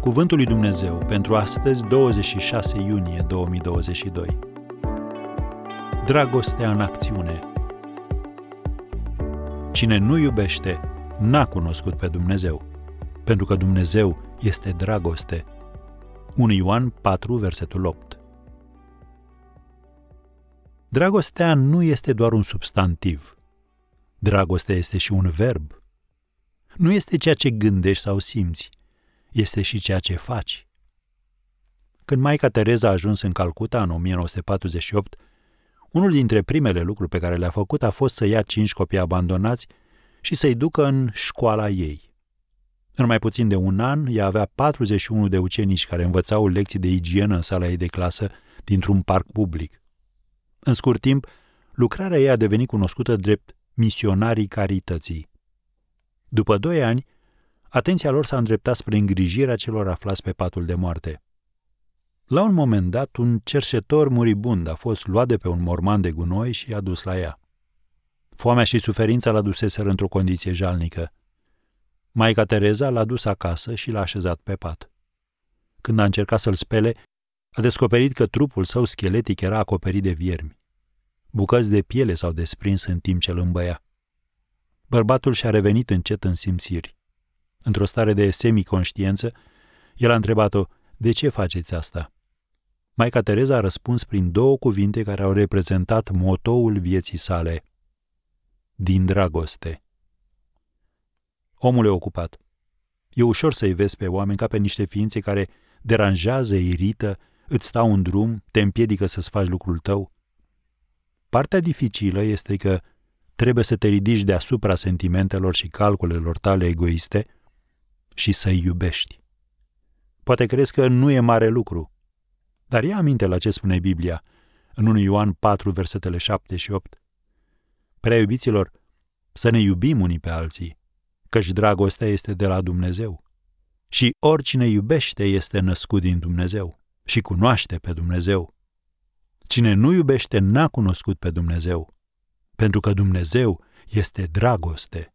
Cuvântul lui Dumnezeu pentru astăzi, 26 iunie 2022. Dragostea în acțiune. Cine nu iubește, n-a cunoscut pe Dumnezeu, pentru că Dumnezeu este dragoste. 1 Ioan 4, versetul 8. Dragostea nu este doar un substantiv. Dragostea este și un verb. Nu este ceea ce gândești sau simți, este și ceea ce faci. Când Maica Tereza a ajuns în Calcuta în 1948, unul dintre primele lucruri pe care le-a făcut a fost să ia cinci copii abandonați și să-i ducă în școala ei. În mai puțin de un an, ea avea 41 de ucenici care învățau lecții de igienă în sala ei de clasă dintr-un parc public. În scurt timp, lucrarea ei a devenit cunoscută drept misionarii carității. După doi ani, atenția lor s-a îndreptat spre îngrijirea celor aflați pe patul de moarte. La un moment dat, un cerșetor muribund a fost luat de pe un morman de gunoi și a dus la ea. Foamea și suferința l-a duseseră într-o condiție jalnică. Maica Tereza l-a dus acasă și l-a așezat pe pat. Când a încercat să-l spele, a descoperit că trupul său scheletic era acoperit de viermi. Bucăți de piele s-au desprins în timp ce îl îmbăia. Bărbatul și-a revenit încet în simțiri. Într-o stare de semiconștiență, el a întrebat-o, de ce faceți asta? Maica Tereza a răspuns prin două cuvinte care au reprezentat motoul vieții sale. Din dragoste. Omul e ocupat. E ușor să-i vezi pe oameni ca pe niște ființe care deranjează, irită, îți stau în drum, te împiedică să-ți faci lucrul tău. Partea dificilă este că trebuie să te ridici deasupra sentimentelor și calculelor tale egoiste și să-i iubești. Poate crezi că nu e mare lucru, dar ia aminte la ce spune Biblia în 1 Ioan 4, versetele 7 și 8. Prea iubiților, să ne iubim unii pe alții, căci dragostea este de la Dumnezeu. Și oricine iubește este născut din Dumnezeu și cunoaște pe Dumnezeu. Cine nu iubește n-a cunoscut pe Dumnezeu, pentru că Dumnezeu este dragoste.